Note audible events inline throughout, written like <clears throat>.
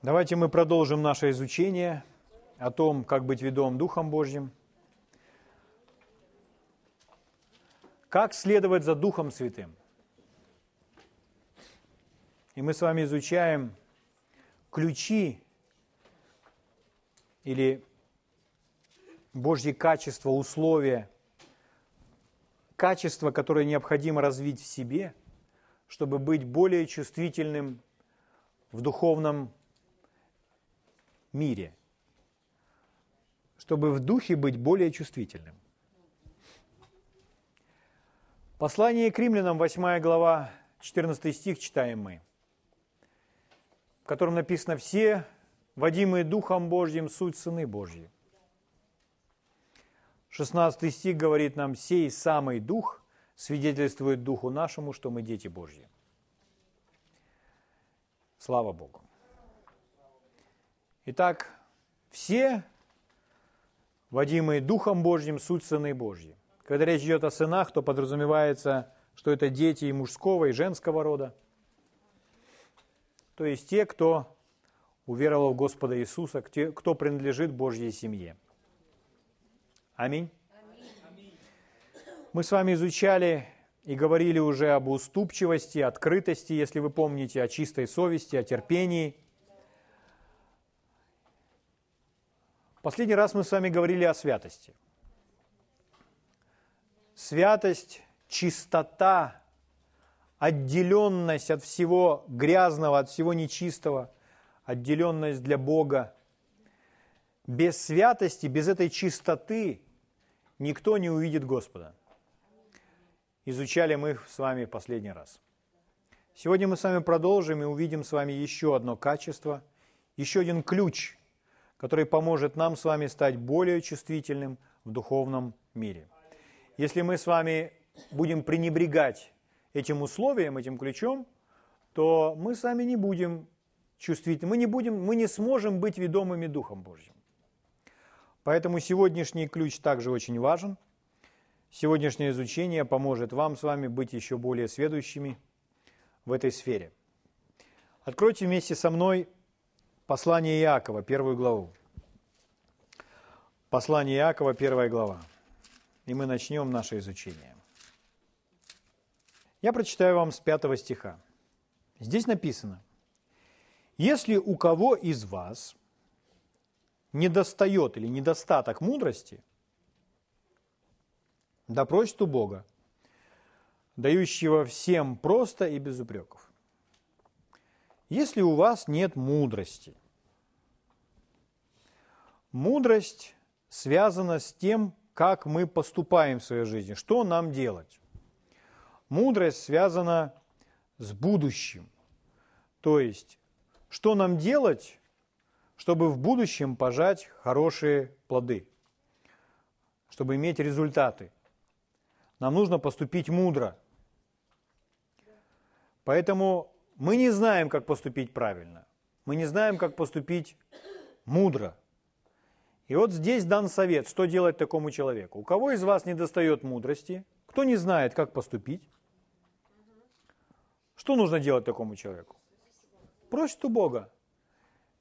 Давайте мы продолжим наше изучение о том, как быть ведом Духом Божьим. Как следовать за Духом Святым. И мы с вами изучаем ключи или Божьи качества, условия, качества, которые необходимо развить в себе, чтобы быть более чувствительным в духовном мире, чтобы в духе быть более чувствительным. Послание к римлянам, 8 глава, 14 стих читаем мы, в котором написано «Все, водимые Духом Божьим, суть сыны Божьи». 16 стих говорит нам «Сей самый Дух свидетельствует Духу нашему, что мы дети Божьи». Слава Богу. Итак, все, водимые Духом Божьим, суть сыны Божьи. Когда речь идет о сынах, то подразумевается, что это дети и мужского, и женского рода. То есть те, кто уверовал в Господа Иисуса, кто принадлежит Божьей семье. Аминь. Мы с вами изучали и говорили уже об уступчивости, открытости, если вы помните, о чистой совести, о терпении – Последний раз мы с вами говорили о святости. Святость, чистота, отделенность от всего грязного, от всего нечистого, отделенность для Бога. Без святости, без этой чистоты никто не увидит Господа. Изучали мы их с вами последний раз. Сегодня мы с вами продолжим и увидим с вами еще одно качество, еще один ключ – который поможет нам с вами стать более чувствительным в духовном мире. Если мы с вами будем пренебрегать этим условием, этим ключом, то мы с вами не будем чувствительны, мы не, будем, мы не сможем быть ведомыми Духом Божьим. Поэтому сегодняшний ключ также очень важен. Сегодняшнее изучение поможет вам с вами быть еще более сведущими в этой сфере. Откройте вместе со мной Послание Иакова, первую главу. Послание Иакова, первая глава. И мы начнем наше изучение. Я прочитаю вам с пятого стиха. Здесь написано, «Если у кого из вас недостает или недостаток мудрости, да прочту Бога, дающего всем просто и без упреков. Если у вас нет мудрости, мудрость связана с тем, как мы поступаем в своей жизни, что нам делать. Мудрость связана с будущим, то есть, что нам делать, чтобы в будущем пожать хорошие плоды, чтобы иметь результаты. Нам нужно поступить мудро. Поэтому мы не знаем, как поступить правильно. Мы не знаем, как поступить мудро. И вот здесь дан совет, что делать такому человеку. У кого из вас не достает мудрости? Кто не знает, как поступить? Что нужно делать такому человеку? Просит у Бога.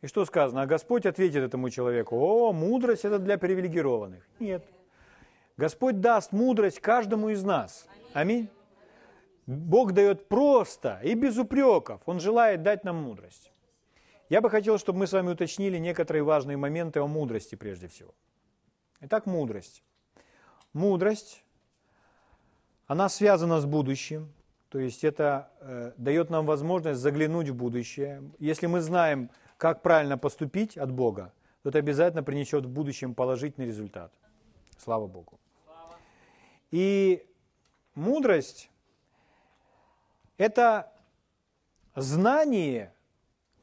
И что сказано? А Господь ответит этому человеку, о, мудрость это для привилегированных. Нет. Господь даст мудрость каждому из нас. Аминь. Бог дает просто и без упреков. Он желает дать нам мудрость. Я бы хотел, чтобы мы с вами уточнили некоторые важные моменты о мудрости прежде всего. Итак, мудрость. Мудрость, она связана с будущим, то есть это э, дает нам возможность заглянуть в будущее. Если мы знаем, как правильно поступить от Бога, то это обязательно принесет в будущем положительный результат. Слава Богу. И мудрость это знание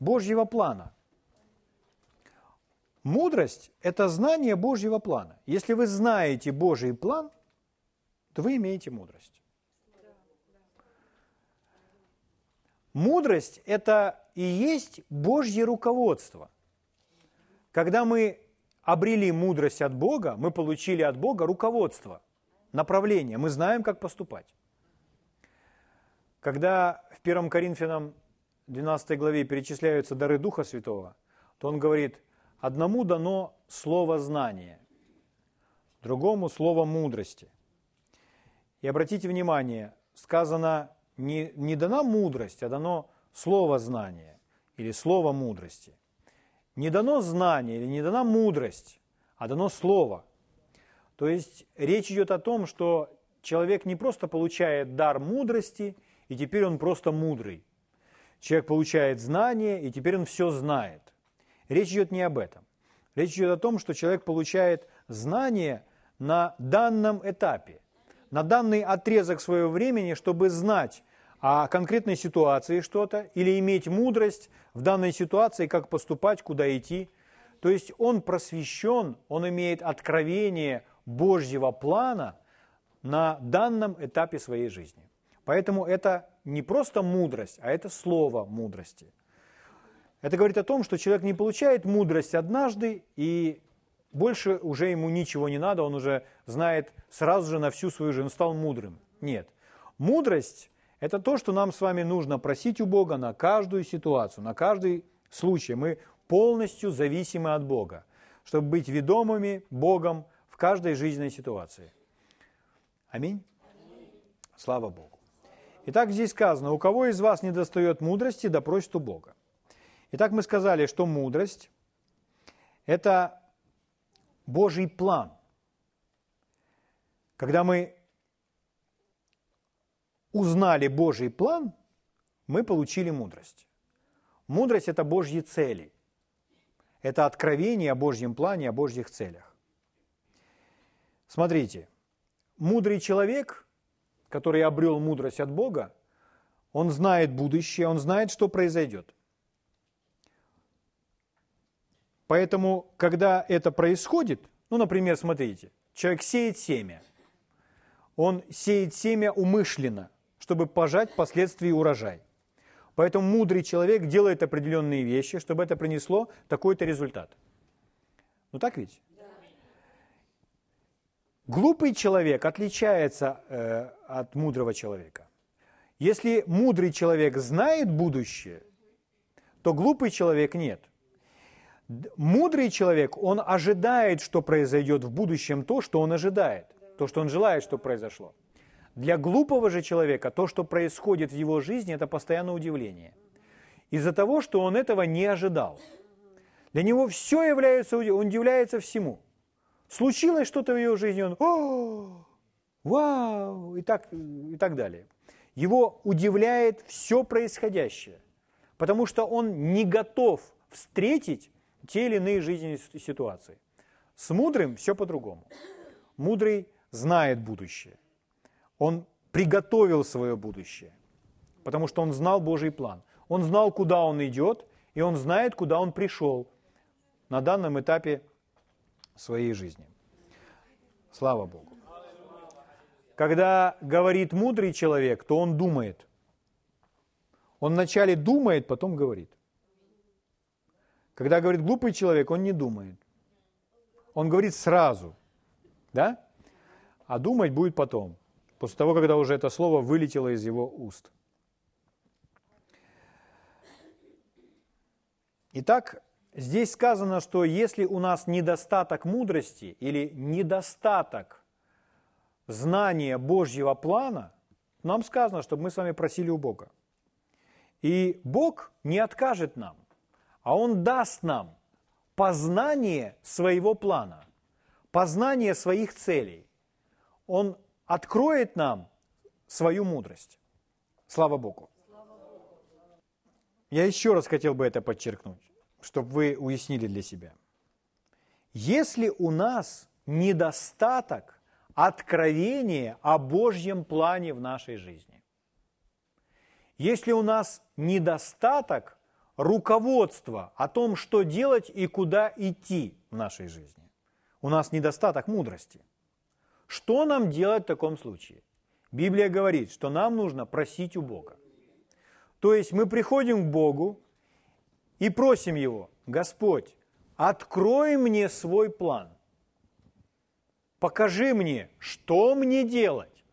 Божьего плана. Мудрость – это знание Божьего плана. Если вы знаете Божий план, то вы имеете мудрость. Мудрость – это и есть Божье руководство. Когда мы обрели мудрость от Бога, мы получили от Бога руководство, направление, мы знаем, как поступать. Когда в 1 Коринфянам 12 главе перечисляются дары Духа Святого, то он говорит, одному дано слово знания, другому слово мудрости. И обратите внимание, сказано не, не дана мудрость, а дано слово знания или слово мудрости. Не дано знание или не дана мудрость, а дано слово. То есть речь идет о том, что человек не просто получает дар мудрости, и теперь он просто мудрый. Человек получает знание, и теперь он все знает. Речь идет не об этом. Речь идет о том, что человек получает знание на данном этапе, на данный отрезок своего времени, чтобы знать о конкретной ситуации что-то или иметь мудрость в данной ситуации, как поступать, куда идти. То есть он просвещен, он имеет откровение Божьего плана на данном этапе своей жизни. Поэтому это не просто мудрость, а это слово мудрости. Это говорит о том, что человек не получает мудрость однажды, и больше уже ему ничего не надо, он уже знает сразу же на всю свою жизнь, он стал мудрым. Нет. Мудрость – это то, что нам с вами нужно просить у Бога на каждую ситуацию, на каждый случай. Мы полностью зависимы от Бога, чтобы быть ведомыми Богом в каждой жизненной ситуации. Аминь. Слава Богу. Итак, здесь сказано, у кого из вас не достает мудрости, да просит у Бога. Итак, мы сказали, что мудрость – это Божий план. Когда мы узнали Божий план, мы получили мудрость. Мудрость – это Божьи цели. Это откровение о Божьем плане, о Божьих целях. Смотрите, мудрый человек, который обрел мудрость от Бога, он знает будущее, он знает, что произойдет. Поэтому, когда это происходит, ну, например, смотрите, человек сеет семя. Он сеет семя умышленно, чтобы пожать впоследствии урожай. Поэтому мудрый человек делает определенные вещи, чтобы это принесло такой-то результат. Ну так ведь? Глупый человек отличается э, от мудрого человека. Если мудрый человек знает будущее, то глупый человек нет – Мудрый человек, он ожидает, что произойдет в будущем то, что он ожидает, то, что он желает, что произошло. Для глупого же человека то, что происходит в его жизни, это постоянное удивление. Из-за того, что он этого не ожидал. Для него все является, он удивляется всему. Случилось что-то в его жизни, он «О, вау!» и так, и так далее. Его удивляет все происходящее, потому что он не готов встретить те или иные жизненные ситуации. С мудрым все по-другому. Мудрый знает будущее. Он приготовил свое будущее, потому что он знал Божий план. Он знал, куда он идет, и он знает, куда он пришел на данном этапе своей жизни. Слава Богу. Когда говорит мудрый человек, то он думает. Он вначале думает, потом говорит. Когда говорит глупый человек, он не думает. Он говорит сразу, да? А думать будет потом, после того, когда уже это слово вылетело из его уст. Итак, здесь сказано, что если у нас недостаток мудрости или недостаток знания Божьего плана, нам сказано, чтобы мы с вами просили у Бога. И Бог не откажет нам а Он даст нам познание своего плана, познание своих целей. Он откроет нам свою мудрость. Слава Богу. Я еще раз хотел бы это подчеркнуть, чтобы вы уяснили для себя. Если у нас недостаток откровения о Божьем плане в нашей жизни, если у нас недостаток руководство о том, что делать и куда идти в нашей жизни. У нас недостаток мудрости. Что нам делать в таком случае? Библия говорит, что нам нужно просить у Бога. То есть мы приходим к Богу и просим Его, Господь, открой мне свой план. Покажи мне, что мне делать.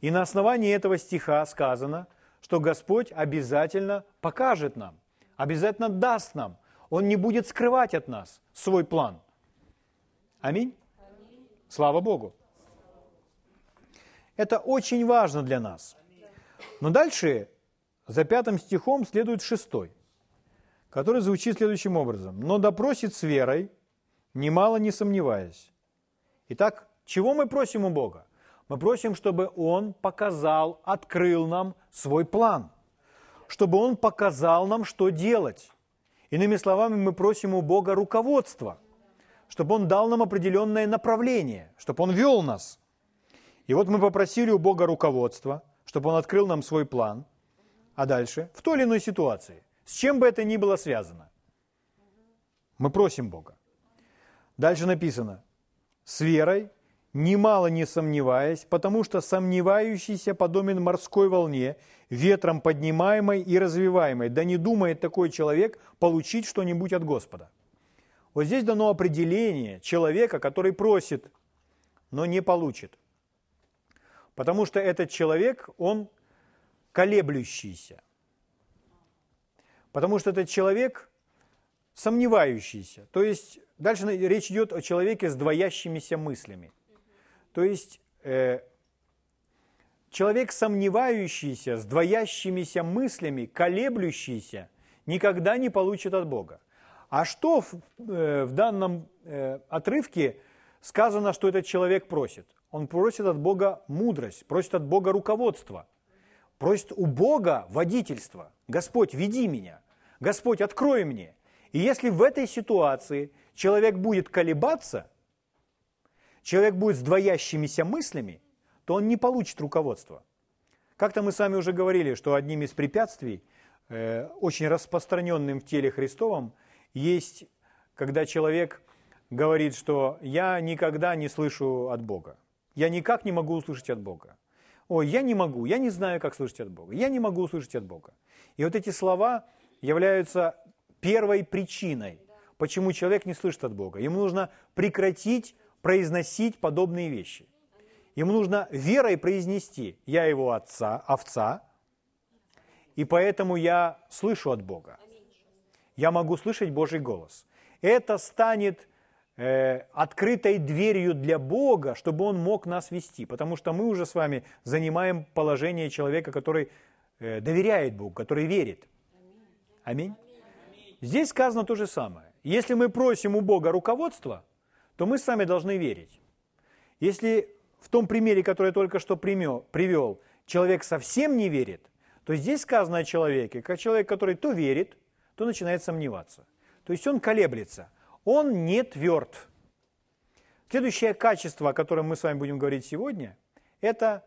И на основании этого стиха сказано, что Господь обязательно покажет нам, обязательно даст нам. Он не будет скрывать от нас свой план. Аминь. Слава Богу. Это очень важно для нас. Но дальше, за пятым стихом, следует шестой, который звучит следующим образом. «Но допросит с верой, немало не сомневаясь». Итак, чего мы просим у Бога? Мы просим, чтобы Он показал, открыл нам свой план, чтобы Он показал нам, что делать. Иными словами, мы просим у Бога руководства, чтобы Он дал нам определенное направление, чтобы Он вел нас. И вот мы попросили у Бога руководства, чтобы Он открыл нам свой план. А дальше, в той или иной ситуации, с чем бы это ни было связано, мы просим Бога. Дальше написано, с верой немало не сомневаясь, потому что сомневающийся подобен морской волне, ветром поднимаемой и развиваемой. Да не думает такой человек получить что-нибудь от Господа. Вот здесь дано определение человека, который просит, но не получит. Потому что этот человек, он колеблющийся. Потому что этот человек сомневающийся. То есть дальше речь идет о человеке с двоящимися мыслями – то есть э, человек, сомневающийся, с двоящимися мыслями, колеблющийся, никогда не получит от Бога. А что в, э, в данном э, отрывке сказано, что этот человек просит? Он просит от Бога мудрость, просит от Бога руководство, просит у Бога водительство. Господь, веди меня. Господь, открой мне. И если в этой ситуации человек будет колебаться – человек будет с двоящимися мыслями, то он не получит руководства. Как-то мы с вами уже говорили, что одним из препятствий, э, очень распространенным в теле Христовом, есть, когда человек говорит, что я никогда не слышу от Бога. Я никак не могу услышать от Бога. Ой, я не могу, я не знаю, как слышать от Бога. Я не могу услышать от Бога. И вот эти слова являются первой причиной, почему человек не слышит от Бога. Ему нужно прекратить произносить подобные вещи. Ему нужно верой произнести «Я его отца, овца, и поэтому я слышу от Бога. Я могу слышать Божий голос». Это станет открытой дверью для Бога, чтобы Он мог нас вести, потому что мы уже с вами занимаем положение человека, который э, доверяет Богу, который верит. Аминь. Здесь сказано то же самое. Если мы просим у Бога руководства – то мы сами должны верить. Если в том примере, который я только что привел, человек совсем не верит, то здесь сказано о человеке, как человек, который то верит, то начинает сомневаться. То есть он колеблется, он не тверд. Следующее качество, о котором мы с вами будем говорить сегодня, это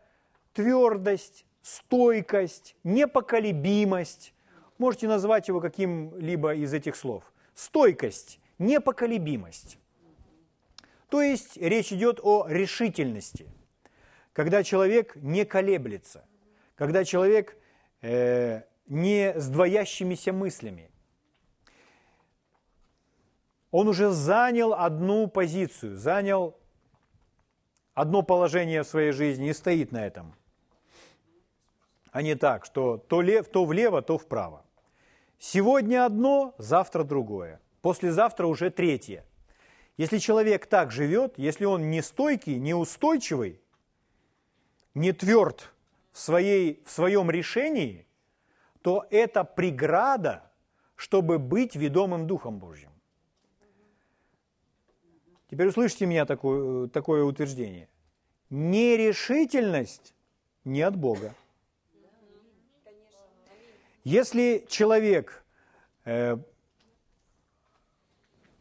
твердость, стойкость, непоколебимость. Можете назвать его каким-либо из этих слов. Стойкость, непоколебимость. То есть речь идет о решительности, когда человек не колеблется, когда человек э, не с двоящимися мыслями. Он уже занял одну позицию, занял одно положение в своей жизни и стоит на этом. А не так, что то, лев, то влево, то вправо. Сегодня одно, завтра другое. Послезавтра уже третье – если человек так живет, если он не стойкий, не устойчивый, не тверд в, своей, в своем решении, то это преграда, чтобы быть ведомым Духом Божьим. Теперь услышите меня такое, такое утверждение. Нерешительность не от Бога. Если человек э,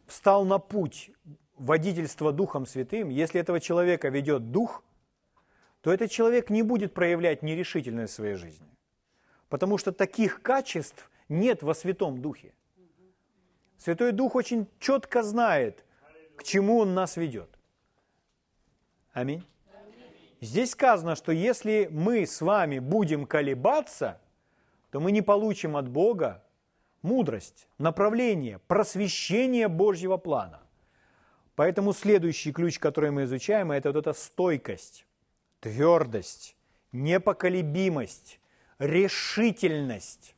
встал на путь водительства Духом Святым, если этого человека ведет Дух, то этот человек не будет проявлять нерешительность в своей жизни. Потому что таких качеств нет во Святом Духе. Святой Дух очень четко знает, к чему Он нас ведет. Аминь. Здесь сказано, что если мы с вами будем колебаться, то мы не получим от Бога мудрость, направление, просвещение Божьего плана. Поэтому следующий ключ, который мы изучаем, это вот эта стойкость, твердость, непоколебимость, решительность,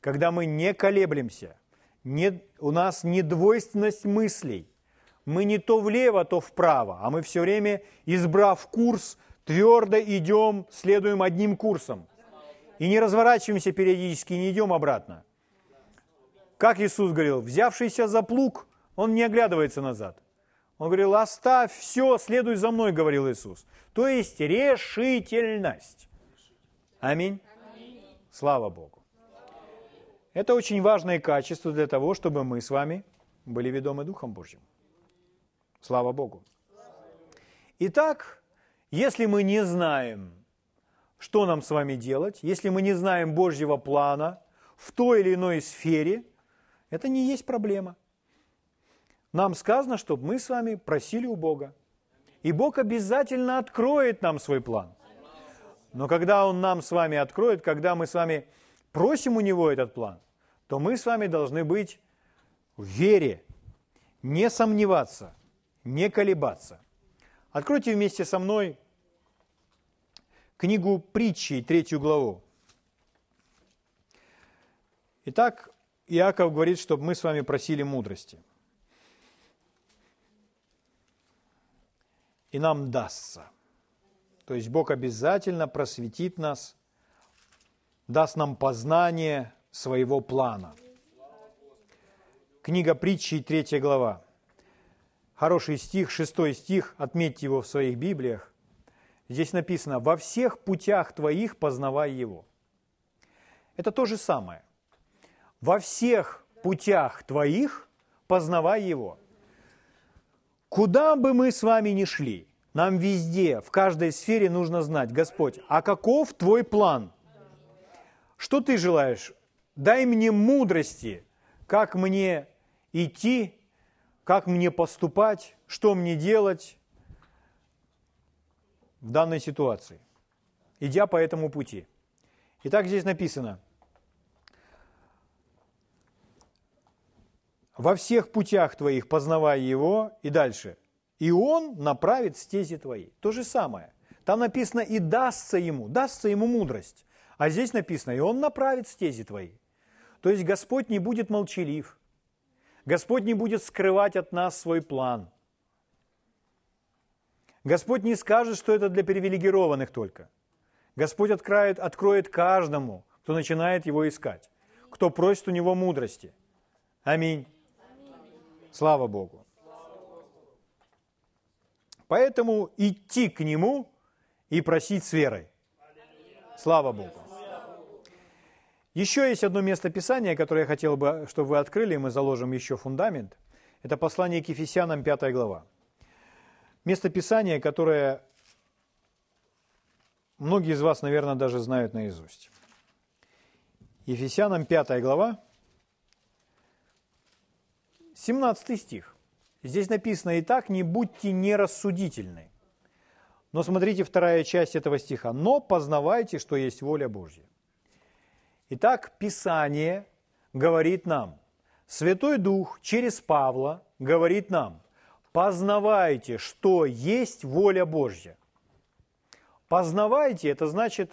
когда мы не колеблемся, не, у нас не двойственность мыслей, мы не то влево, то вправо, а мы все время, избрав курс, твердо идем, следуем одним курсом. И не разворачиваемся периодически, не идем обратно. Как Иисус говорил, взявшийся за плуг, он не оглядывается назад. Он говорил, оставь все, следуй за мной, говорил Иисус. То есть решительность. Аминь. Слава Богу. Это очень важное качество для того, чтобы мы с вами были ведомы Духом Божьим. Слава Богу. Итак, если мы не знаем, что нам с вами делать, если мы не знаем Божьего плана в той или иной сфере, это не есть проблема. Нам сказано, чтобы мы с вами просили у Бога. И Бог обязательно откроет нам свой план. Но когда Он нам с вами откроет, когда мы с вами просим у Него этот план, то мы с вами должны быть в вере, не сомневаться, не колебаться. Откройте вместе со мной книгу притчи, третью главу. Итак, Иаков говорит, чтобы мы с вами просили мудрости. И нам дастся. То есть Бог обязательно просветит нас, даст нам познание своего плана. Книга притчи, третья глава. Хороший стих, шестой стих, отметьте его в своих Библиях. Здесь написано, во всех путях твоих познавай его. Это то же самое во всех путях твоих познавай Его. Куда бы мы с вами ни шли, нам везде, в каждой сфере нужно знать, Господь, а каков твой план? Что ты желаешь? Дай мне мудрости, как мне идти, как мне поступать, что мне делать в данной ситуации, идя по этому пути. Итак, здесь написано – во всех путях твоих познавай его, и дальше. И он направит стези твои. То же самое. Там написано и дастся ему, дастся ему мудрость. А здесь написано, и он направит стези твои. То есть Господь не будет молчалив. Господь не будет скрывать от нас свой план. Господь не скажет, что это для привилегированных только. Господь откроет, откроет каждому, кто начинает его искать, кто просит у него мудрости. Аминь. Слава Богу. Поэтому идти к Нему и просить с верой. Слава Богу. Еще есть одно место Писания, которое я хотел бы, чтобы вы открыли, и мы заложим еще фундамент. Это послание к Ефесянам, 5 глава. Место Писания, которое многие из вас, наверное, даже знают наизусть. Ефесянам 5 глава, 17 стих. Здесь написано, «Итак, не будьте нерассудительны». Но смотрите вторая часть этого стиха. «Но познавайте, что есть воля Божья». Итак, Писание говорит нам, Святой Дух через Павла говорит нам, познавайте, что есть воля Божья. Познавайте, это значит,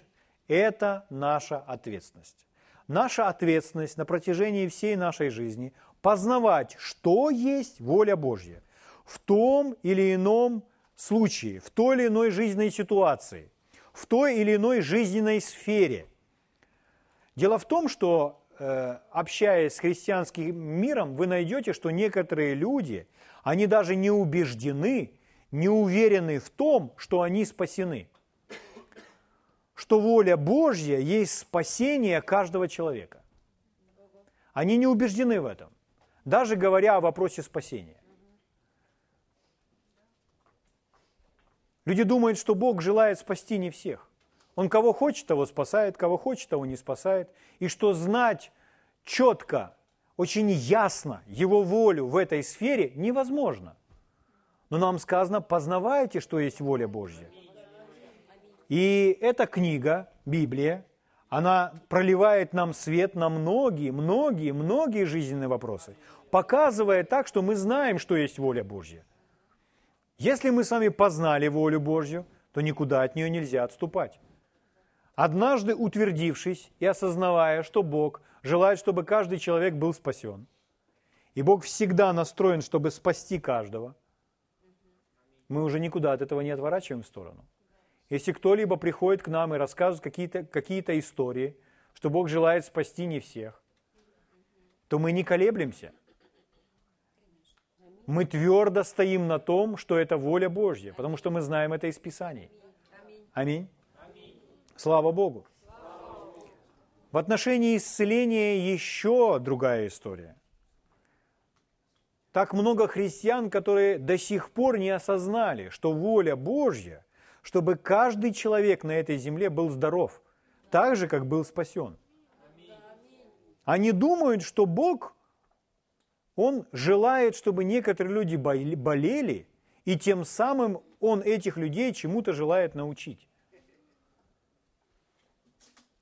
это наша ответственность. Наша ответственность на протяжении всей нашей жизни познавать, что есть воля Божья в том или ином случае, в той или иной жизненной ситуации, в той или иной жизненной сфере. Дело в том, что э, общаясь с христианским миром, вы найдете, что некоторые люди, они даже не убеждены, не уверены в том, что они спасены. Что воля Божья есть спасение каждого человека. Они не убеждены в этом даже говоря о вопросе спасения. Люди думают, что Бог желает спасти не всех. Он кого хочет, того спасает, кого хочет, того не спасает. И что знать четко, очень ясно Его волю в этой сфере невозможно. Но нам сказано, познавайте, что есть воля Божья. И эта книга, Библия, она проливает нам свет на многие, многие, многие жизненные вопросы, показывая так, что мы знаем, что есть воля Божья. Если мы с вами познали волю Божью, то никуда от нее нельзя отступать. Однажды утвердившись и осознавая, что Бог желает, чтобы каждый человек был спасен, и Бог всегда настроен, чтобы спасти каждого, мы уже никуда от этого не отворачиваем в сторону. Если кто-либо приходит к нам и рассказывает какие-то какие истории, что Бог желает спасти не всех, то мы не колеблемся. Мы твердо стоим на том, что это воля Божья, потому что мы знаем это из Писаний. Аминь. Слава Богу. В отношении исцеления еще другая история. Так много христиан, которые до сих пор не осознали, что воля Божья, чтобы каждый человек на этой земле был здоров, так же, как был спасен. Они думают, что Бог, Он желает, чтобы некоторые люди болели, и тем самым Он этих людей чему-то желает научить.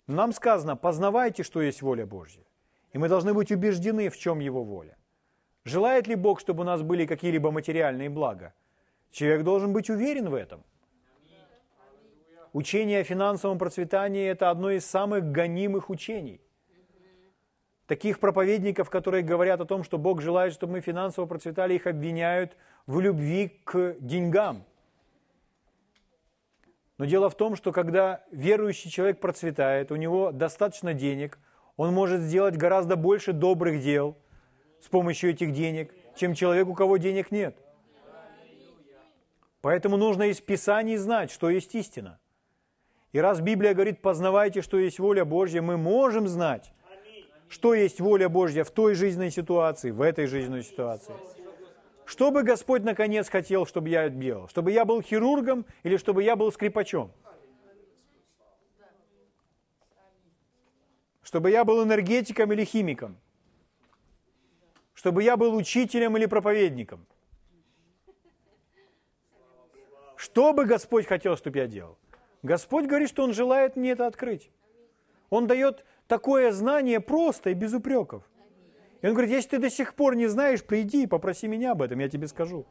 Нам сказано, познавайте, что есть воля Божья. И мы должны быть убеждены, в чем Его воля. Желает ли Бог, чтобы у нас были какие-либо материальные блага? Человек должен быть уверен в этом. Учение о финансовом процветании – это одно из самых гонимых учений. Таких проповедников, которые говорят о том, что Бог желает, чтобы мы финансово процветали, их обвиняют в любви к деньгам – но дело в том, что когда верующий человек процветает, у него достаточно денег, он может сделать гораздо больше добрых дел с помощью этих денег, чем человек, у кого денег нет. Поэтому нужно из Писаний знать, что есть истина. И раз Библия говорит, познавайте, что есть воля Божья, мы можем знать, что есть воля Божья в той жизненной ситуации, в этой жизненной ситуации. Что бы Господь наконец хотел, чтобы я делал? Чтобы я был хирургом или чтобы я был скрипачом? Чтобы я был энергетиком или химиком? Чтобы я был учителем или проповедником? Что бы Господь хотел, чтобы я делал? Господь говорит, что Он желает мне это открыть. Он дает такое знание просто и без упреков. И он говорит, если ты до сих пор не знаешь, приди и попроси меня об этом, я тебе скажу.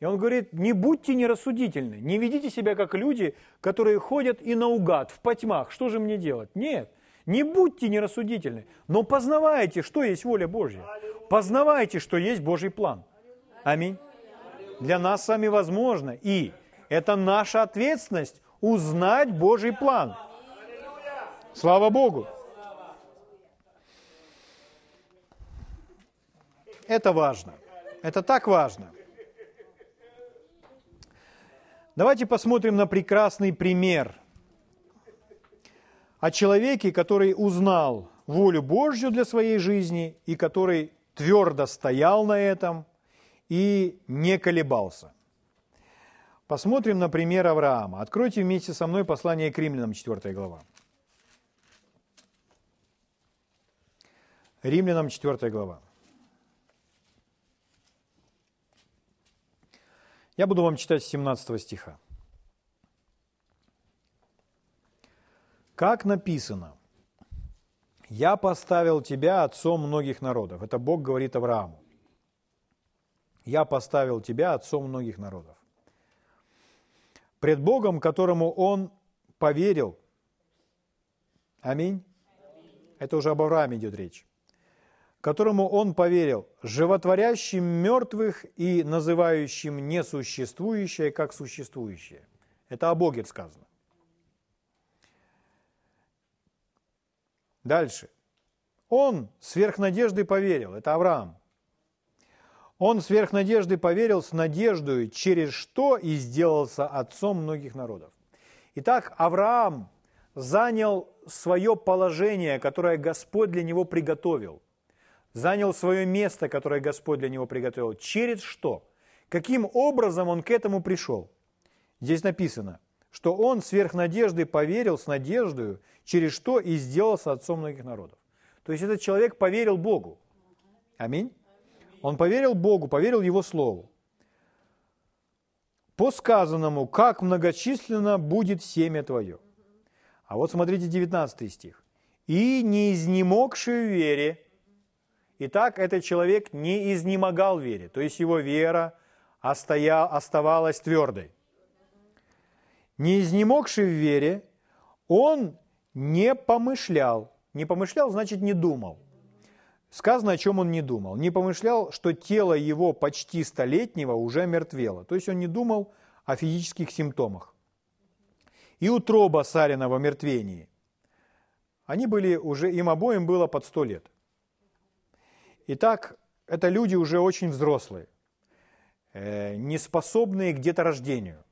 И он говорит, не будьте нерассудительны, не ведите себя как люди, которые ходят и наугад, в потьмах, что же мне делать? Нет, не будьте нерассудительны, но познавайте, что есть воля Божья. Познавайте, что есть Божий план. Аминь. Для нас с вами возможно. И это наша ответственность узнать Божий план. Слава Богу. Это важно. Это так важно. Давайте посмотрим на прекрасный пример о человеке, который узнал волю Божью для своей жизни и который твердо стоял на этом и не колебался. Посмотрим на пример Авраама. Откройте вместе со мной послание к римлянам, 4 глава. Римлянам, 4 глава. Я буду вам читать с 17 стиха. Как написано, «Я поставил тебя отцом многих народов». Это Бог говорит Аврааму. «Я поставил тебя отцом многих народов». Пред Богом, которому он поверил. Аминь. Это уже об Аврааме идет речь которому он поверил, животворящим мертвых и называющим несуществующее как существующее. Это о Боге сказано. Дальше. Он сверх надежды поверил, это Авраам. Он сверх надежды поверил с надеждой, через что и сделался отцом многих народов. Итак, Авраам занял свое положение, которое Господь для него приготовил занял свое место, которое Господь для него приготовил. Через что? Каким образом он к этому пришел? Здесь написано, что он сверх надежды поверил с надеждой, через что и сделался отцом многих народов. То есть этот человек поверил Богу. Аминь. Он поверил Богу, поверил Его Слову. По сказанному, как многочисленно будет семя твое. А вот смотрите 19 стих. «И не изнемогший в вере, Итак, этот человек не изнемогал вере, то есть его вера оставалась твердой. не изнемогший в вере, он не помышлял. Не помышлял, значит, не думал. Сказано, о чем он не думал. Не помышлял, что тело его почти столетнего уже мертвело. То есть он не думал о физических симптомах. И утроба Сарина в мертвении. Они были уже, им обоим было под сто лет. Итак, это люди уже очень взрослые, э, не способные к деторождению.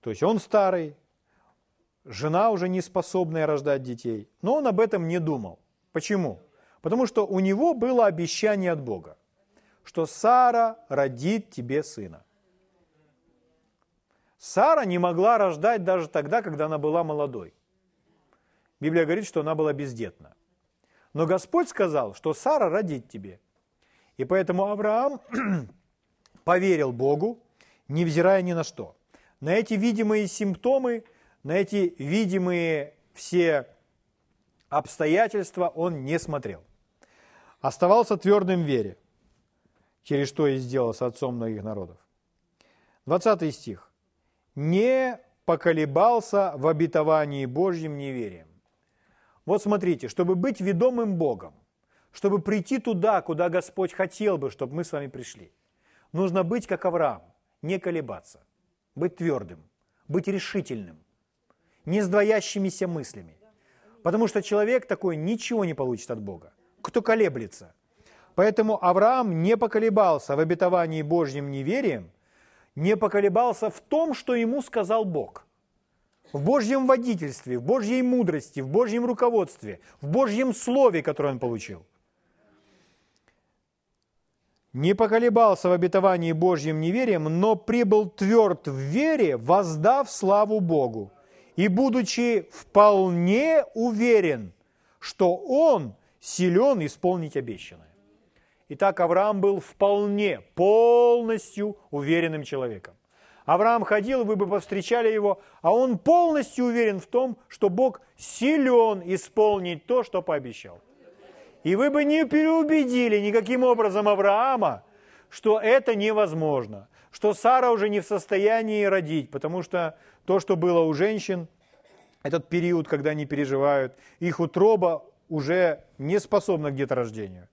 То есть он старый, жена уже не способная рождать детей, но он об этом не думал. Почему? Потому что у него было обещание от Бога, что Сара родит тебе сына. Сара не могла рождать даже тогда, когда она была молодой. Библия говорит, что она была бездетна. Но Господь сказал, что Сара родит тебе. И поэтому Авраам <clears throat> поверил Богу, невзирая ни на что. На эти видимые симптомы, на эти видимые все обстоятельства он не смотрел. Оставался твердым в вере, через что и сделал с отцом многих народов. 20 стих. «Не поколебался в обетовании Божьим неверием». Вот смотрите, чтобы быть ведомым Богом, чтобы прийти туда, куда Господь хотел бы, чтобы мы с вами пришли, нужно быть как Авраам, не колебаться, быть твердым, быть решительным, не с двоящимися мыслями. Потому что человек такой ничего не получит от Бога, кто колеблется. Поэтому Авраам не поколебался в обетовании Божьим неверием, не поколебался в том, что ему сказал Бог – в Божьем водительстве, в Божьей мудрости, в Божьем руководстве, в Божьем слове, которое он получил. Не поколебался в обетовании Божьим неверием, но прибыл тверд в вере, воздав славу Богу, и будучи вполне уверен, что он силен исполнить обещанное. Итак, Авраам был вполне, полностью уверенным человеком. Авраам ходил, вы бы повстречали его, а он полностью уверен в том, что Бог силен исполнить то, что пообещал. И вы бы не переубедили никаким образом Авраама, что это невозможно, что Сара уже не в состоянии родить, потому что то, что было у женщин, этот период, когда они переживают, их утроба уже не способна к деторождению.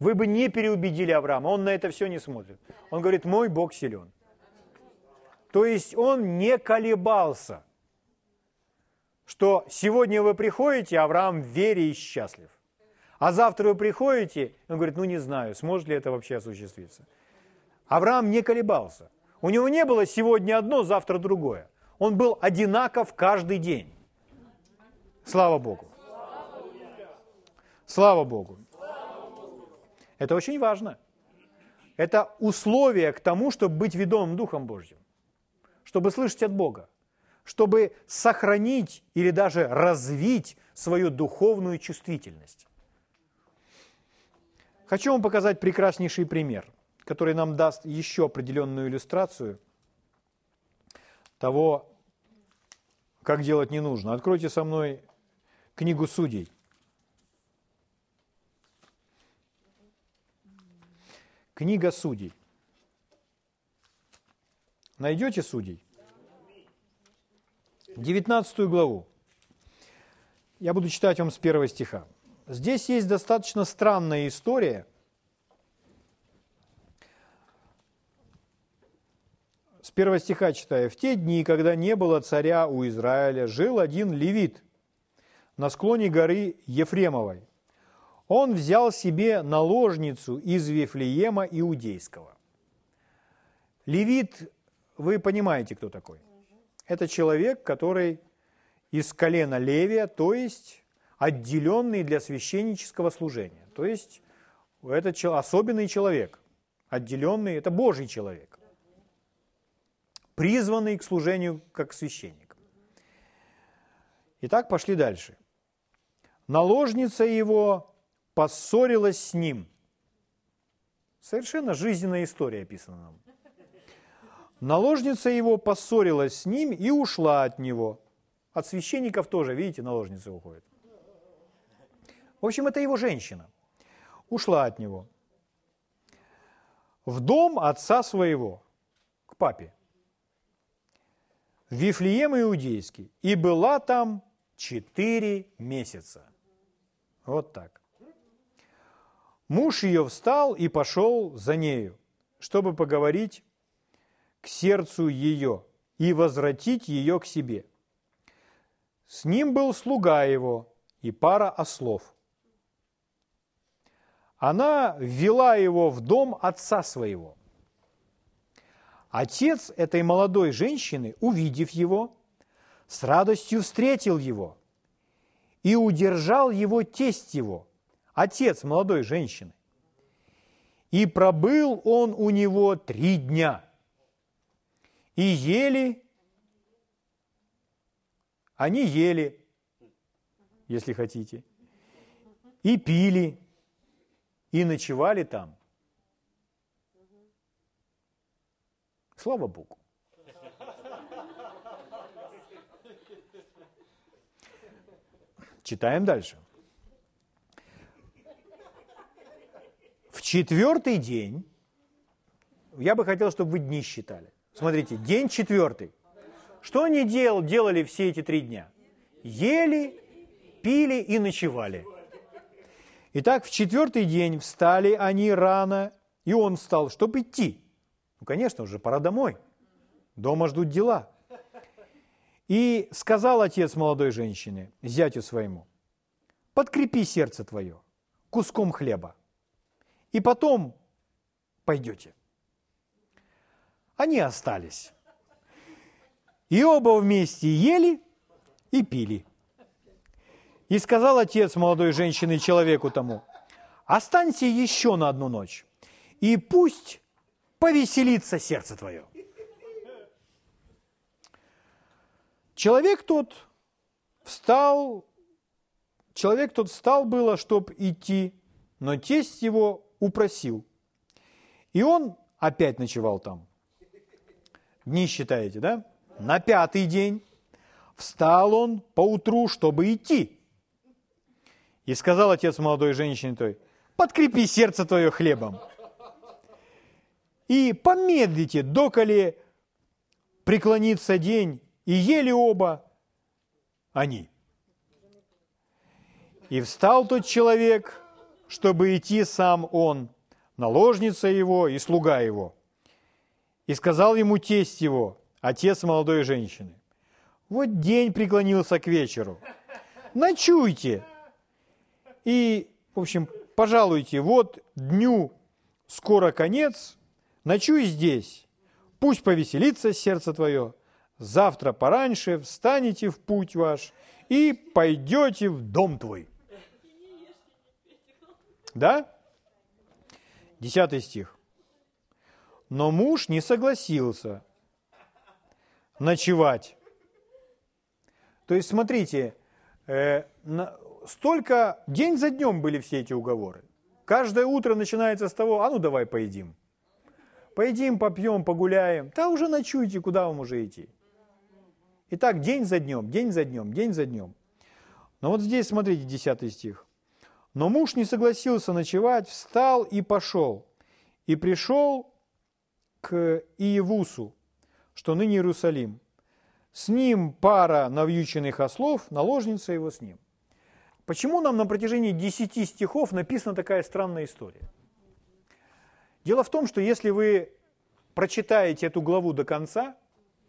Вы бы не переубедили Авраама, он на это все не смотрит. Он говорит, мой Бог силен. То есть он не колебался, что сегодня вы приходите, Авраам в вере и счастлив. А завтра вы приходите, он говорит, ну не знаю, сможет ли это вообще осуществиться. Авраам не колебался. У него не было сегодня одно, завтра другое. Он был одинаков каждый день. Слава Богу. Слава Богу. Это очень важно. Это условие к тому, чтобы быть ведомым Духом Божьим чтобы слышать от Бога, чтобы сохранить или даже развить свою духовную чувствительность. Хочу вам показать прекраснейший пример, который нам даст еще определенную иллюстрацию того, как делать не нужно. Откройте со мной книгу судей. Книга судей. Найдете судей? 19 главу. Я буду читать вам с первого стиха. Здесь есть достаточно странная история. С первого стиха читаю. «В те дни, когда не было царя у Израиля, жил один левит на склоне горы Ефремовой. Он взял себе наложницу из Вифлеема Иудейского». Левит вы понимаете, кто такой. Это человек, который из колена Левия, то есть отделенный для священнического служения. То есть это особенный человек, отделенный, это Божий человек, призванный к служению как священник. Итак, пошли дальше. Наложница его поссорилась с ним. Совершенно жизненная история описана нам. Наложница его поссорилась с ним и ушла от него. От священников тоже, видите, наложница уходит. В общем, это его женщина. Ушла от него. В дом отца своего, к папе. в Вифлеем Иудейский, и была там четыре месяца. Вот так. Муж ее встал и пошел за нею, чтобы поговорить к сердцу ее и возвратить ее к себе. С ним был слуга его и пара ослов. Она ввела его в дом отца своего. Отец этой молодой женщины, увидев его, с радостью встретил его и удержал его тесть его, отец молодой женщины. И пробыл он у него три дня. И ели, они ели, если хотите, и пили, и ночевали там. Слава Богу. Читаем дальше. В четвертый день, я бы хотел, чтобы вы дни считали. Смотрите, день четвертый. Что они дел, делали все эти три дня? Ели, пили и ночевали. Итак, в четвертый день встали они рано, и он встал, чтобы идти. Ну, конечно, уже пора домой. Дома ждут дела. И сказал отец молодой женщине, зятю своему, подкрепи сердце твое куском хлеба, и потом пойдете. Они остались. И оба вместе ели и пили. И сказал отец молодой женщины человеку тому, останься еще на одну ночь, и пусть повеселится сердце твое. Человек тот встал, человек тот встал было, чтобы идти, но тесть его упросил. И он опять ночевал там. Дни считаете, да? На пятый день встал он поутру, чтобы идти. И сказал отец молодой женщине той, подкрепи сердце твое хлебом. И помедлите, доколе преклонится день, и ели оба они. И встал тот человек, чтобы идти сам он, наложница его и слуга его. И сказал ему тесть его, отец молодой женщины, вот день преклонился к вечеру, ночуйте, и, в общем, пожалуйте, вот дню скоро конец, ночуй здесь, пусть повеселится сердце твое, завтра пораньше встанете в путь ваш и пойдете в дом твой. Да? Десятый стих. Но муж не согласился ночевать. То есть, смотрите, э, на, столько, день за днем были все эти уговоры. Каждое утро начинается с того, а ну давай поедим. Поедим, попьем, погуляем. Да уже ночуйте, куда вам уже идти. И так день за днем, день за днем, день за днем. Но вот здесь, смотрите, 10 стих. Но муж не согласился ночевать, встал и пошел. И пришел к Иевусу, что ныне Иерусалим. С ним пара навьюченных ослов, наложница его с ним. Почему нам на протяжении 10 стихов написана такая странная история? Дело в том, что если вы прочитаете эту главу до конца,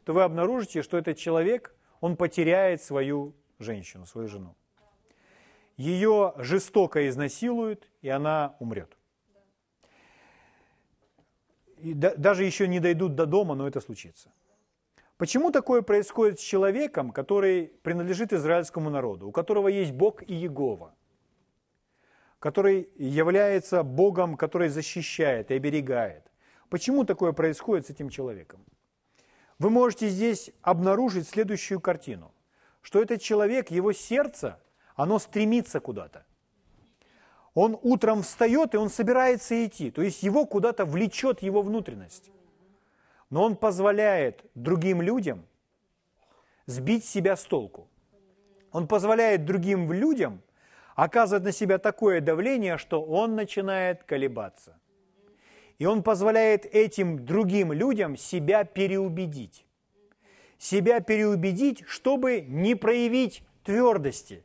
то вы обнаружите, что этот человек, он потеряет свою женщину, свою жену. Ее жестоко изнасилуют, и она умрет. И даже еще не дойдут до дома, но это случится. Почему такое происходит с человеком, который принадлежит израильскому народу, у которого есть Бог и Егова, который является Богом, который защищает и оберегает? Почему такое происходит с этим человеком? Вы можете здесь обнаружить следующую картину, что этот человек, его сердце, оно стремится куда-то. Он утром встает, и он собирается идти, то есть его куда-то влечет его внутренность но он позволяет другим людям сбить себя с толку. Он позволяет другим людям оказывать на себя такое давление, что он начинает колебаться. И он позволяет этим другим людям себя переубедить. себя переубедить, чтобы не проявить твердости.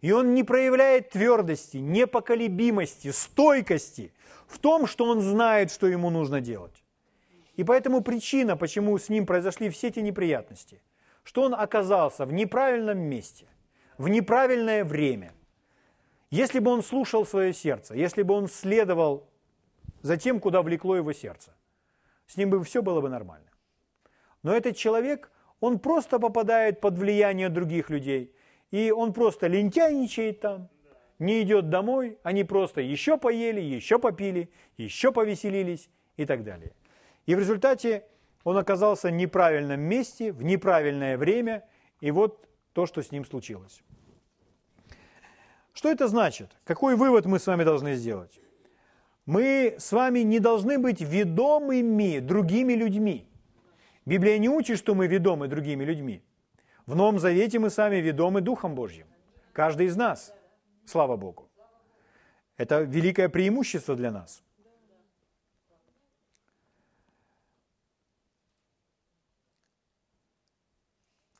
И он не проявляет твердости, непоколебимости, стойкости в том, что он знает, что ему нужно делать. И поэтому причина, почему с ним произошли все эти неприятности, что он оказался в неправильном месте, в неправильное время. Если бы он слушал свое сердце, если бы он следовал за тем, куда влекло его сердце, с ним бы все было бы нормально. Но этот человек, он просто попадает под влияние других людей, и он просто лентяйничает там, не идет домой, они просто еще поели, еще попили, еще повеселились и так далее. И в результате он оказался в неправильном месте, в неправильное время, и вот то, что с ним случилось. Что это значит? Какой вывод мы с вами должны сделать? Мы с вами не должны быть ведомыми другими людьми. Библия не учит, что мы ведомы другими людьми. В Новом Завете мы сами ведомы Духом Божьим. Каждый из нас. Слава Богу. Это великое преимущество для нас.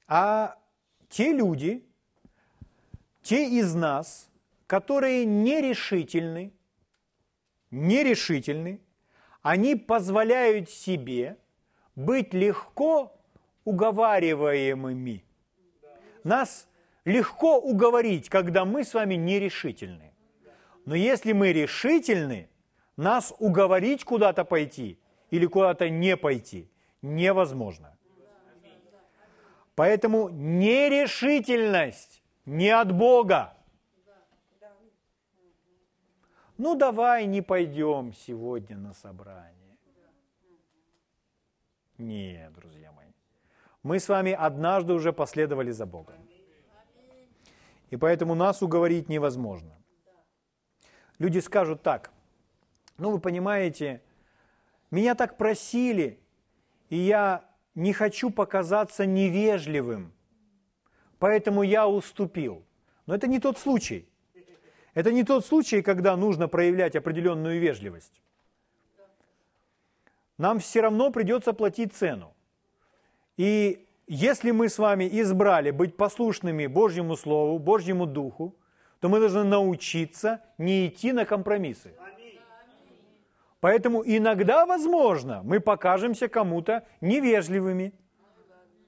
А те люди, те из нас, которые нерешительны, нерешительны, они позволяют себе быть легко уговариваемыми. Нас легко уговорить, когда мы с вами нерешительны. Но если мы решительны, нас уговорить куда-то пойти или куда-то не пойти невозможно. Поэтому нерешительность не от Бога. Ну давай не пойдем сегодня на собрание. Нет, друзья. Мы с вами однажды уже последовали за Богом. И поэтому нас уговорить невозможно. Люди скажут так, ну вы понимаете, меня так просили, и я не хочу показаться невежливым, поэтому я уступил. Но это не тот случай. Это не тот случай, когда нужно проявлять определенную вежливость. Нам все равно придется платить цену. И если мы с вами избрали быть послушными Божьему Слову, Божьему Духу, то мы должны научиться не идти на компромиссы. Поэтому иногда, возможно, мы покажемся кому-то невежливыми.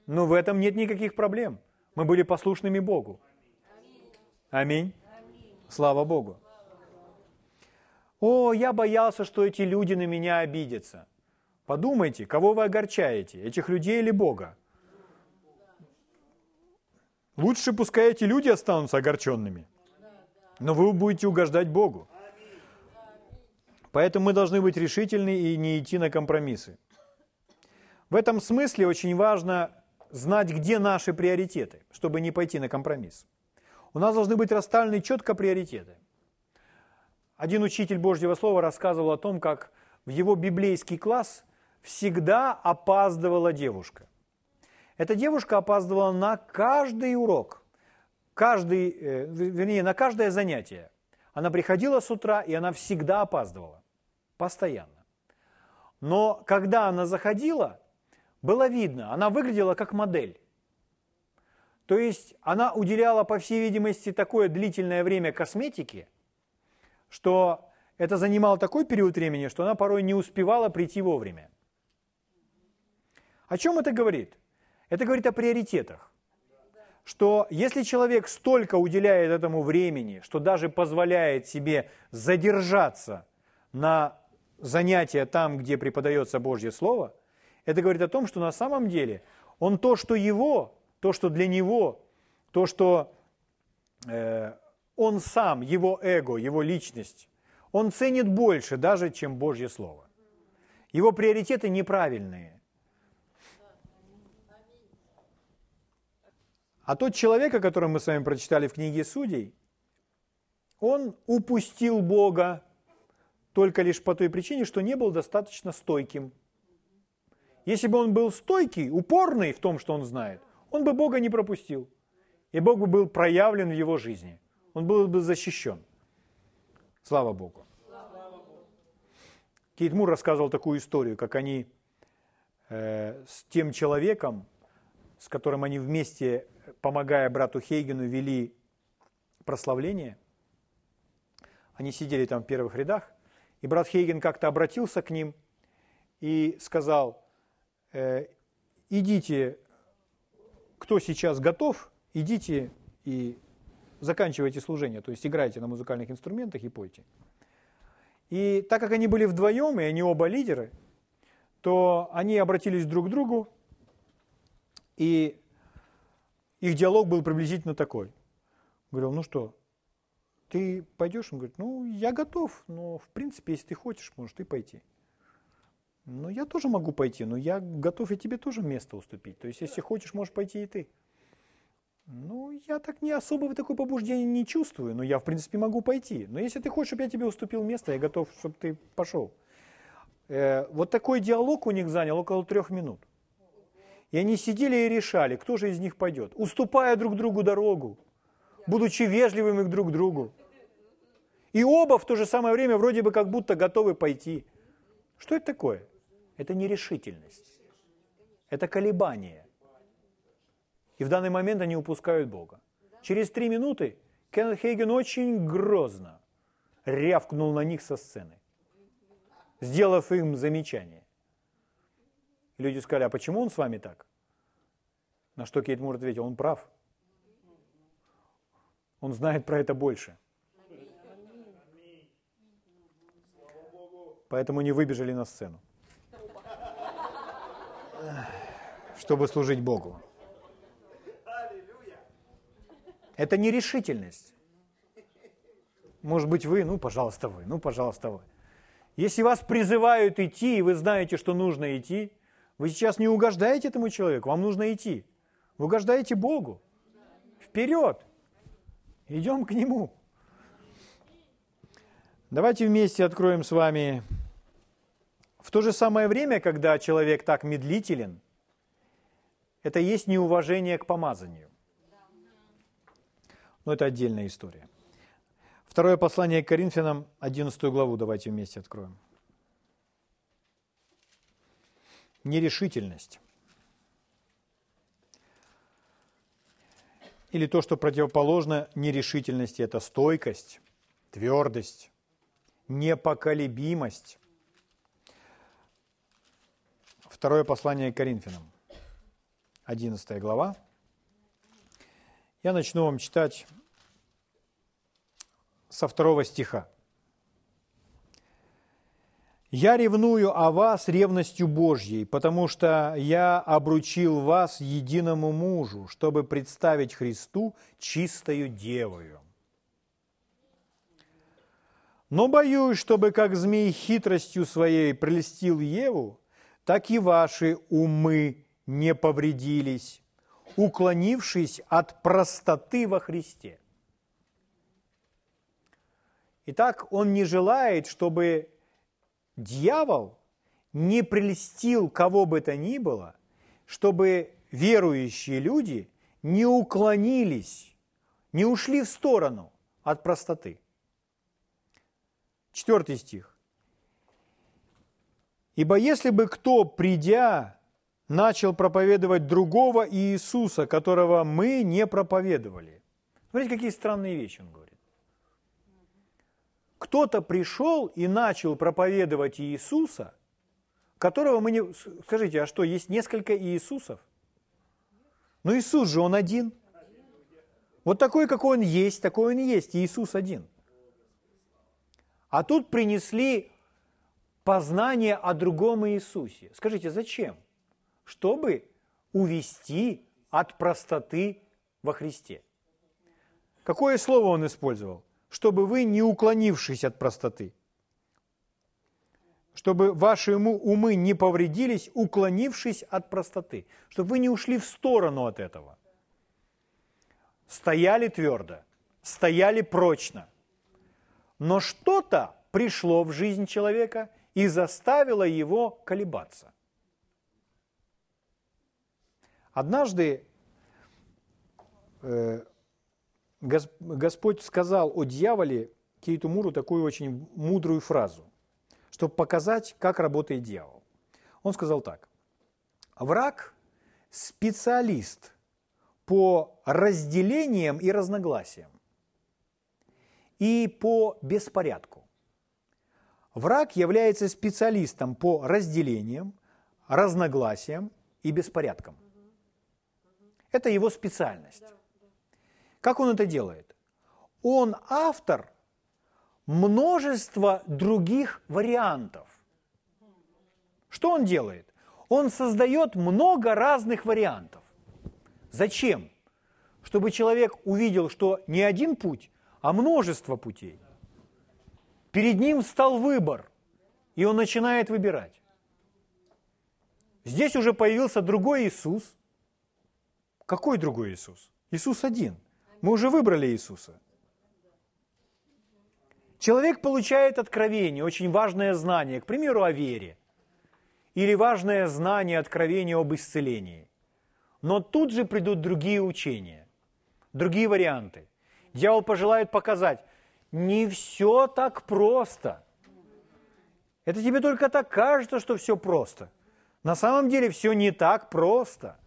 Но в этом нет никаких проблем. Мы были послушными Богу. Аминь. Слава Богу. О, я боялся, что эти люди на меня обидятся. Подумайте, кого вы огорчаете, этих людей или Бога? Лучше пускай эти люди останутся огорченными, но вы будете угождать Богу. Поэтому мы должны быть решительны и не идти на компромиссы. В этом смысле очень важно знать, где наши приоритеты, чтобы не пойти на компромисс. У нас должны быть расставлены четко приоритеты. Один учитель Божьего Слова рассказывал о том, как в его библейский класс всегда опаздывала девушка. Эта девушка опаздывала на каждый урок, каждый, э, вернее, на каждое занятие. Она приходила с утра, и она всегда опаздывала. Постоянно. Но когда она заходила, было видно, она выглядела как модель. То есть она уделяла, по всей видимости, такое длительное время косметике, что это занимало такой период времени, что она порой не успевала прийти вовремя. О чем это говорит? Это говорит о приоритетах. Что если человек столько уделяет этому времени, что даже позволяет себе задержаться на занятия там, где преподается Божье Слово, это говорит о том, что на самом деле он то, что его, то, что для него, то, что э, он сам, его эго, его личность, он ценит больше даже, чем Божье Слово. Его приоритеты неправильные. А тот человек, о котором мы с вами прочитали в книге Судей, он упустил Бога только лишь по той причине, что не был достаточно стойким. Если бы он был стойкий, упорный в том, что он знает, он бы Бога не пропустил. И Бог бы был проявлен в его жизни. Он был бы защищен. Слава Богу. Кейт Мур рассказывал такую историю, как они э, с тем человеком, с которым они вместе, помогая брату Хейгену, вели прославление. Они сидели там в первых рядах, и брат Хейген как-то обратился к ним и сказал, э, идите, кто сейчас готов, идите и заканчивайте служение, то есть играйте на музыкальных инструментах и пойте. И так как они были вдвоем, и они оба лидеры, то они обратились друг к другу, и их диалог был приблизительно такой. Говорил, ну что, ты пойдешь? Он говорит, ну, я готов, но, в принципе, если ты хочешь, можешь ты пойти. Ну, я тоже могу пойти, но я готов и тебе тоже место уступить. То есть, если хочешь, можешь пойти и ты. Ну, я так не особо такое побуждение не чувствую, но я, в принципе, могу пойти. Но если ты хочешь, чтобы я тебе уступил место, я готов, чтобы ты пошел. Э, вот такой диалог у них занял около трех минут. И они сидели и решали, кто же из них пойдет, уступая друг другу дорогу, будучи вежливыми друг к другу. И оба в то же самое время вроде бы как будто готовы пойти. Что это такое? Это нерешительность. Это колебание. И в данный момент они упускают Бога. Через три минуты Кеннет Хейген очень грозно рявкнул на них со сцены, сделав им замечание. И люди сказали, а почему он с вами так? На что Кейт Мур ответил, он прав. Он знает про это больше. Поэтому не выбежали на сцену, чтобы служить Богу. Это нерешительность. Может быть, вы, ну, пожалуйста, вы, ну, пожалуйста, вы. Если вас призывают идти, и вы знаете, что нужно идти, вы сейчас не угождаете этому человеку, вам нужно идти. Вы угождаете Богу. Вперед! Идем к Нему. Давайте вместе откроем с вами в то же самое время, когда человек так медлителен, это есть неуважение к помазанию. Но это отдельная история. Второе послание к Коринфянам, 11 главу, давайте вместе откроем. Нерешительность. Или то, что противоположно нерешительности, это стойкость, твердость, непоколебимость. Второе послание к Коринфянам, 11 глава, я начну вам читать со второго стиха. «Я ревную о вас ревностью Божьей, потому что я обручил вас единому мужу, чтобы представить Христу чистою девою. Но боюсь, чтобы как змей хитростью своей прелестил Еву, так и ваши умы не повредились, уклонившись от простоты во Христе. Итак, он не желает, чтобы дьявол не прельстил кого бы то ни было, чтобы верующие люди не уклонились, не ушли в сторону от простоты. Четвертый стих. «Ибо если бы кто, придя, начал проповедовать другого Иисуса, которого мы не проповедовали. Смотрите, какие странные вещи он говорит. Кто-то пришел и начал проповедовать Иисуса, которого мы не... Скажите, а что, есть несколько Иисусов? Но Иисус же Он один. Вот такой, какой Он есть, такой Он и есть, Иисус один. А тут принесли познание о другом Иисусе. Скажите, зачем? чтобы увести от простоты во Христе. Какое слово он использовал? Чтобы вы, не уклонившись от простоты, чтобы ваши умы не повредились, уклонившись от простоты, чтобы вы не ушли в сторону от этого. Стояли твердо, стояли прочно. Но что-то пришло в жизнь человека и заставило его колебаться. Однажды э, Господь сказал о дьяволе Кейту Муру такую очень мудрую фразу, чтобы показать, как работает дьявол. Он сказал так. Враг специалист по разделениям и разногласиям и по беспорядку. Враг является специалистом по разделениям, разногласиям и беспорядкам. Это его специальность. Как он это делает? Он автор множества других вариантов. Что он делает? Он создает много разных вариантов. Зачем? Чтобы человек увидел, что не один путь, а множество путей. Перед ним стал выбор, и он начинает выбирать. Здесь уже появился другой Иисус. Какой другой Иисус? Иисус один. Мы уже выбрали Иисуса. Человек получает откровение, очень важное знание, к примеру, о вере. Или важное знание, откровение об исцелении. Но тут же придут другие учения, другие варианты. Дьявол пожелает показать, не все так просто. Это тебе только так кажется, что все просто. На самом деле все не так просто.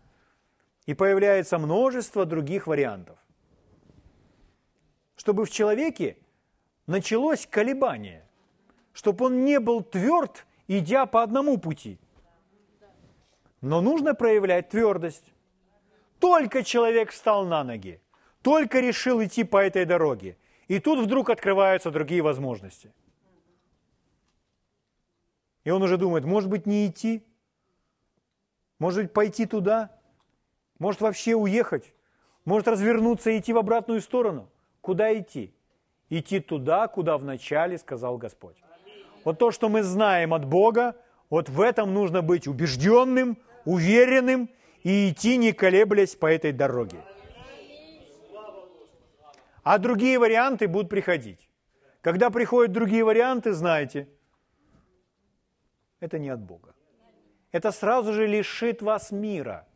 И появляется множество других вариантов. Чтобы в человеке началось колебание, чтобы он не был тверд, идя по одному пути. Но нужно проявлять твердость. Только человек встал на ноги, только решил идти по этой дороге, и тут вдруг открываются другие возможности. И он уже думает, может быть, не идти, может быть, пойти туда, может вообще уехать, может развернуться и идти в обратную сторону. Куда идти? Идти туда, куда вначале сказал Господь. Вот то, что мы знаем от Бога, вот в этом нужно быть убежденным, уверенным и идти, не колеблясь по этой дороге. А другие варианты будут приходить. Когда приходят другие варианты, знаете, это не от Бога. Это сразу же лишит вас мира.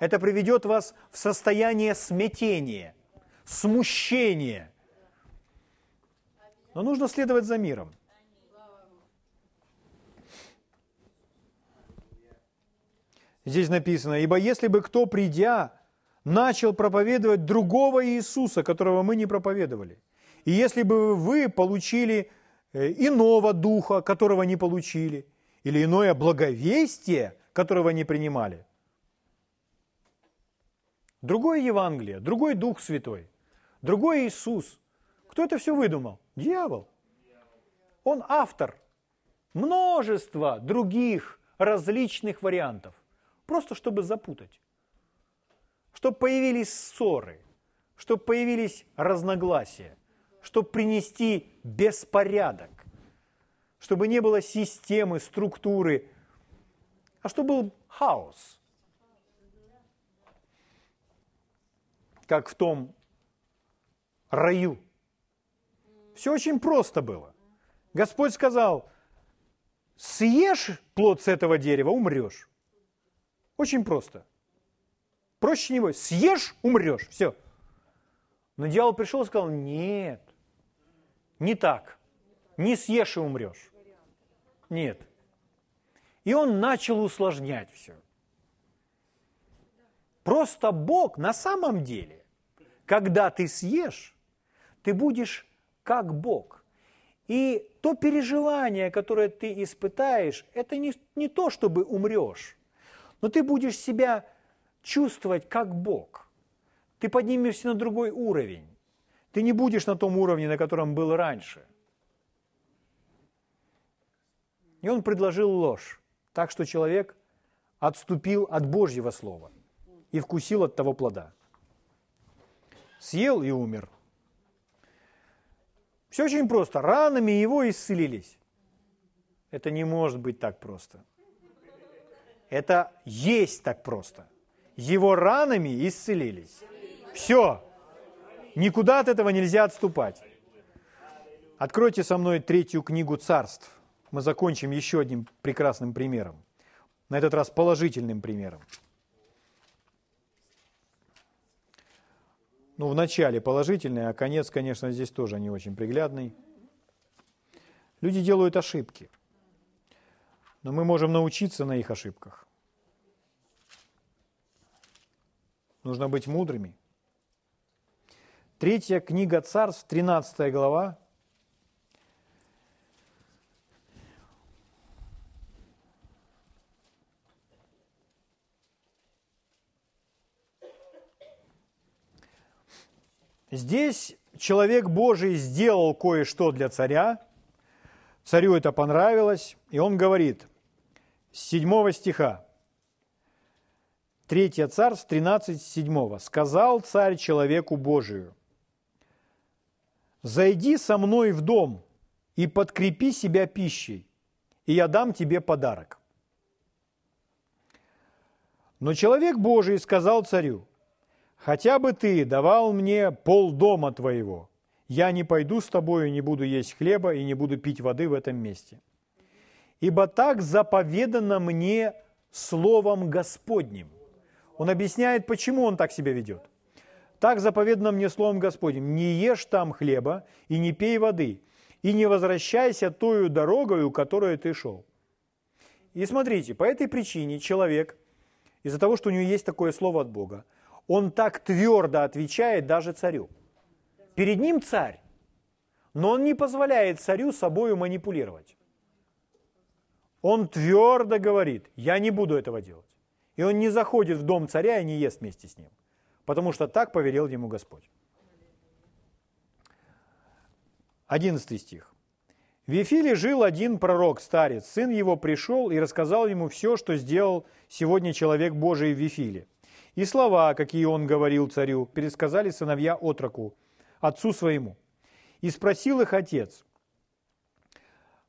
Это приведет вас в состояние смятения, смущения. Но нужно следовать за миром. Здесь написано, ибо если бы кто, придя, начал проповедовать другого Иисуса, которого мы не проповедовали. И если бы вы получили э, иного духа, которого не получили, или иное благовестие, которого не принимали, другое Евангелие, другой Дух Святой, другой Иисус. Кто это все выдумал? Дьявол. Он автор множества других различных вариантов, просто чтобы запутать чтобы появились ссоры, чтобы появились разногласия, чтобы принести беспорядок, чтобы не было системы, структуры, а чтобы был хаос. Как в том раю. Все очень просто было. Господь сказал, съешь плод с этого дерева, умрешь. Очень просто. Проще него. Съешь, умрешь. Все. Но дьявол пришел и сказал, нет, не так. Не съешь и умрешь. Нет. И он начал усложнять все. Просто Бог на самом деле, когда ты съешь, ты будешь как Бог. И то переживание, которое ты испытаешь, это не, не то, чтобы умрешь, но ты будешь себя чувствовать как Бог. Ты поднимешься на другой уровень. Ты не будешь на том уровне, на котором был раньше. И он предложил ложь, так что человек отступил от Божьего слова и вкусил от того плода. Съел и умер. Все очень просто. Ранами его исцелились. Это не может быть так просто. Это есть так просто его ранами исцелились. Все. Никуда от этого нельзя отступать. Откройте со мной третью книгу царств. Мы закончим еще одним прекрасным примером. На этот раз положительным примером. Ну, в начале положительный, а конец, конечно, здесь тоже не очень приглядный. Люди делают ошибки. Но мы можем научиться на их ошибках. нужно быть мудрыми. Третья книга Царств, 13 глава. Здесь человек Божий сделал кое-что для царя, царю это понравилось, и он говорит, с 7 стиха, 3 Царств 13, 7. «Сказал царь человеку Божию, «Зайди со мной в дом и подкрепи себя пищей, и я дам тебе подарок». Но человек Божий сказал царю, «Хотя бы ты давал мне пол дома твоего, я не пойду с тобою, не буду есть хлеба и не буду пить воды в этом месте. Ибо так заповедано мне словом Господним». Он объясняет, почему он так себя ведет. Так заповедано мне словом Господним, не ешь там хлеба и не пей воды, и не возвращайся тою дорогою, которую ты шел. И смотрите, по этой причине человек, из-за того, что у него есть такое слово от Бога, он так твердо отвечает даже царю. Перед ним царь, но он не позволяет царю собою манипулировать. Он твердо говорит, я не буду этого делать. И он не заходит в дом царя и не ест вместе с ним, потому что так повелел ему Господь. Одиннадцатый стих. В Вифиле жил один пророк, старец. Сын его пришел и рассказал ему все, что сделал сегодня человек Божий в Вифиле. И слова, какие он говорил царю, пересказали сыновья отроку, отцу своему. И спросил их отец,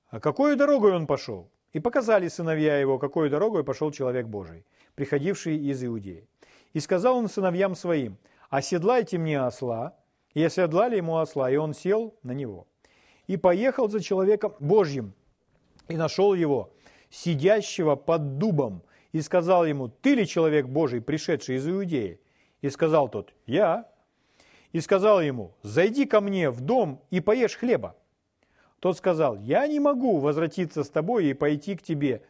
а какой дорогой он пошел? И показали сыновья его, какой дорогой пошел человек Божий приходивший из Иудеи. И сказал он сыновьям своим, оседлайте мне осла, и оседлали ему осла, и он сел на него. И поехал за человеком Божьим, и нашел его, сидящего под дубом, и сказал ему, ты ли человек Божий, пришедший из Иудеи? И сказал тот, я. И сказал ему, зайди ко мне в дом и поешь хлеба. Тот сказал, я не могу возвратиться с тобой и пойти к тебе,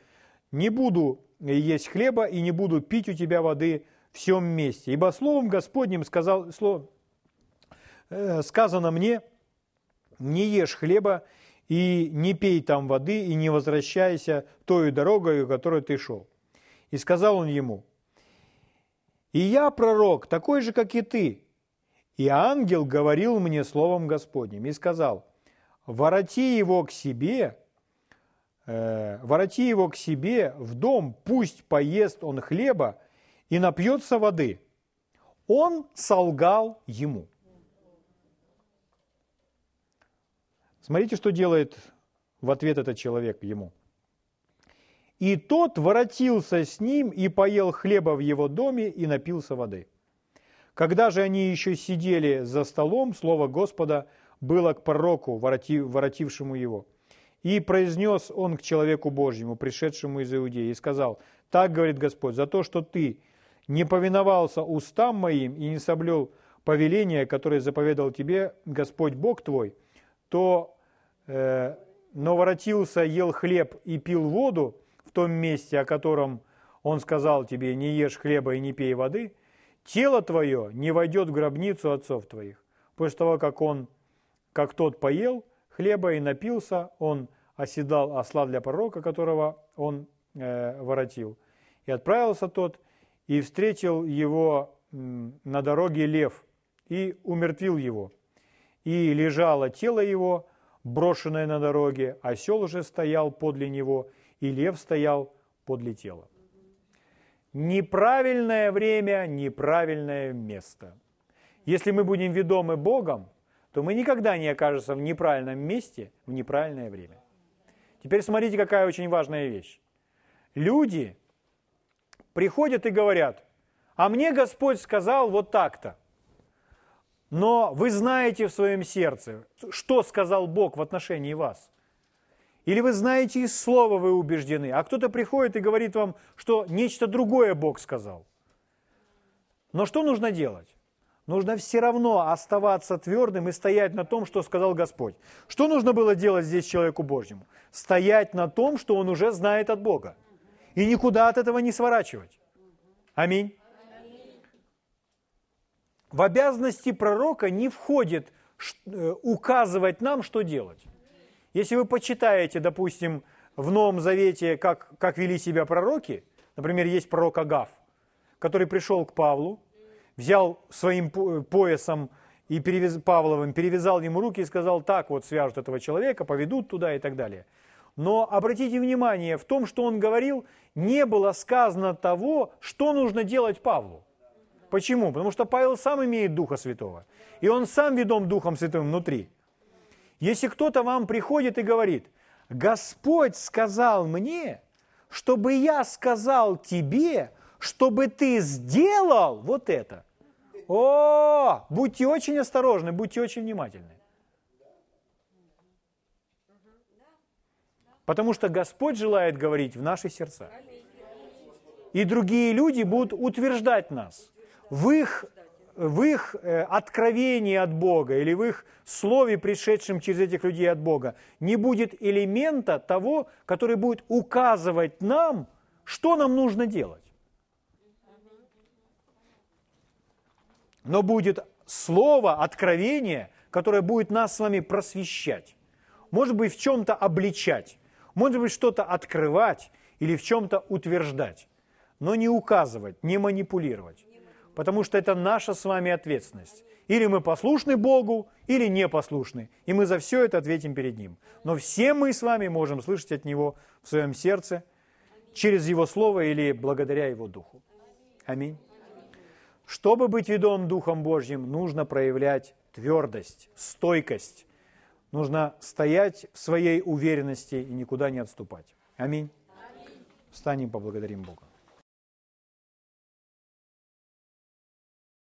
не буду есть хлеба и не буду пить у тебя воды всем месте. Ибо словом Господним сказал, слово, э, сказано мне, не ешь хлеба и не пей там воды, и не возвращайся той дорогой, которой ты шел. И сказал он ему, и я пророк, такой же, как и ты. И ангел говорил мне словом Господним и сказал, вороти его к себе, э, вороти его к себе в дом, пусть поест он хлеба и напьется воды. Он солгал ему. Смотрите, что делает в ответ этот человек ему. И тот воротился с ним и поел хлеба в его доме и напился воды. Когда же они еще сидели за столом, слово Господа было к пророку, воротившему его – и произнес он к человеку Божьему, пришедшему из Иудеи, и сказал, «Так, говорит Господь, за то, что ты не повиновался устам моим и не соблюл повеления, которое заповедал тебе Господь Бог твой, то, э, но воротился, ел хлеб и пил воду том месте, о котором он сказал тебе, не ешь хлеба и не пей воды, тело твое не войдет в гробницу отцов твоих. После того, как он, как тот поел – хлеба и напился, он оседал осла для пророка, которого он э, воротил. И отправился тот, и встретил его на дороге лев, и умертвил его. И лежало тело его, брошенное на дороге, осел уже стоял подле него, и лев стоял подле тела. Неправильное время, неправильное место. Если мы будем ведомы Богом, то мы никогда не окажемся в неправильном месте в неправильное время. Теперь смотрите, какая очень важная вещь. Люди приходят и говорят, а мне Господь сказал вот так-то. Но вы знаете в своем сердце, что сказал Бог в отношении вас. Или вы знаете из слова вы убеждены, а кто-то приходит и говорит вам, что нечто другое Бог сказал. Но что нужно делать? Нужно все равно оставаться твердым и стоять на том, что сказал Господь. Что нужно было делать здесь человеку Божьему? Стоять на том, что он уже знает от Бога. И никуда от этого не сворачивать. Аминь. в обязанности пророка не входит э, указывать нам, что делать. Если вы почитаете, допустим, в Новом Завете, как, как вели себя пророки, например, есть пророк Агав, который пришел к Павлу, взял своим поясом и перевяз, Павловым, перевязал ему руки и сказал, так вот свяжут этого человека, поведут туда и так далее. Но обратите внимание, в том, что он говорил, не было сказано того, что нужно делать Павлу. Почему? Потому что Павел сам имеет Духа Святого. И он сам ведом Духом Святым внутри. Если кто-то вам приходит и говорит, Господь сказал мне, чтобы я сказал тебе, чтобы ты сделал вот это. О, будьте очень осторожны, будьте очень внимательны. Потому что Господь желает говорить в наши сердца. И другие люди будут утверждать нас в их, в их э, откровении от Бога или в их слове, пришедшем через этих людей от Бога, не будет элемента того, который будет указывать нам, что нам нужно делать. Но будет слово, откровение, которое будет нас с вами просвещать. Может быть, в чем-то обличать, может быть, что-то открывать или в чем-то утверждать, но не указывать, не манипулировать потому что это наша с вами ответственность. Или мы послушны Богу, или не послушны. И мы за все это ответим перед Ним. Но все мы с вами можем слышать от Него в своем сердце, через Его Слово или благодаря Его Духу. Аминь. Чтобы быть ведом Духом Божьим, нужно проявлять твердость, стойкость. Нужно стоять в своей уверенности и никуда не отступать. Аминь. Встанем, поблагодарим Бога.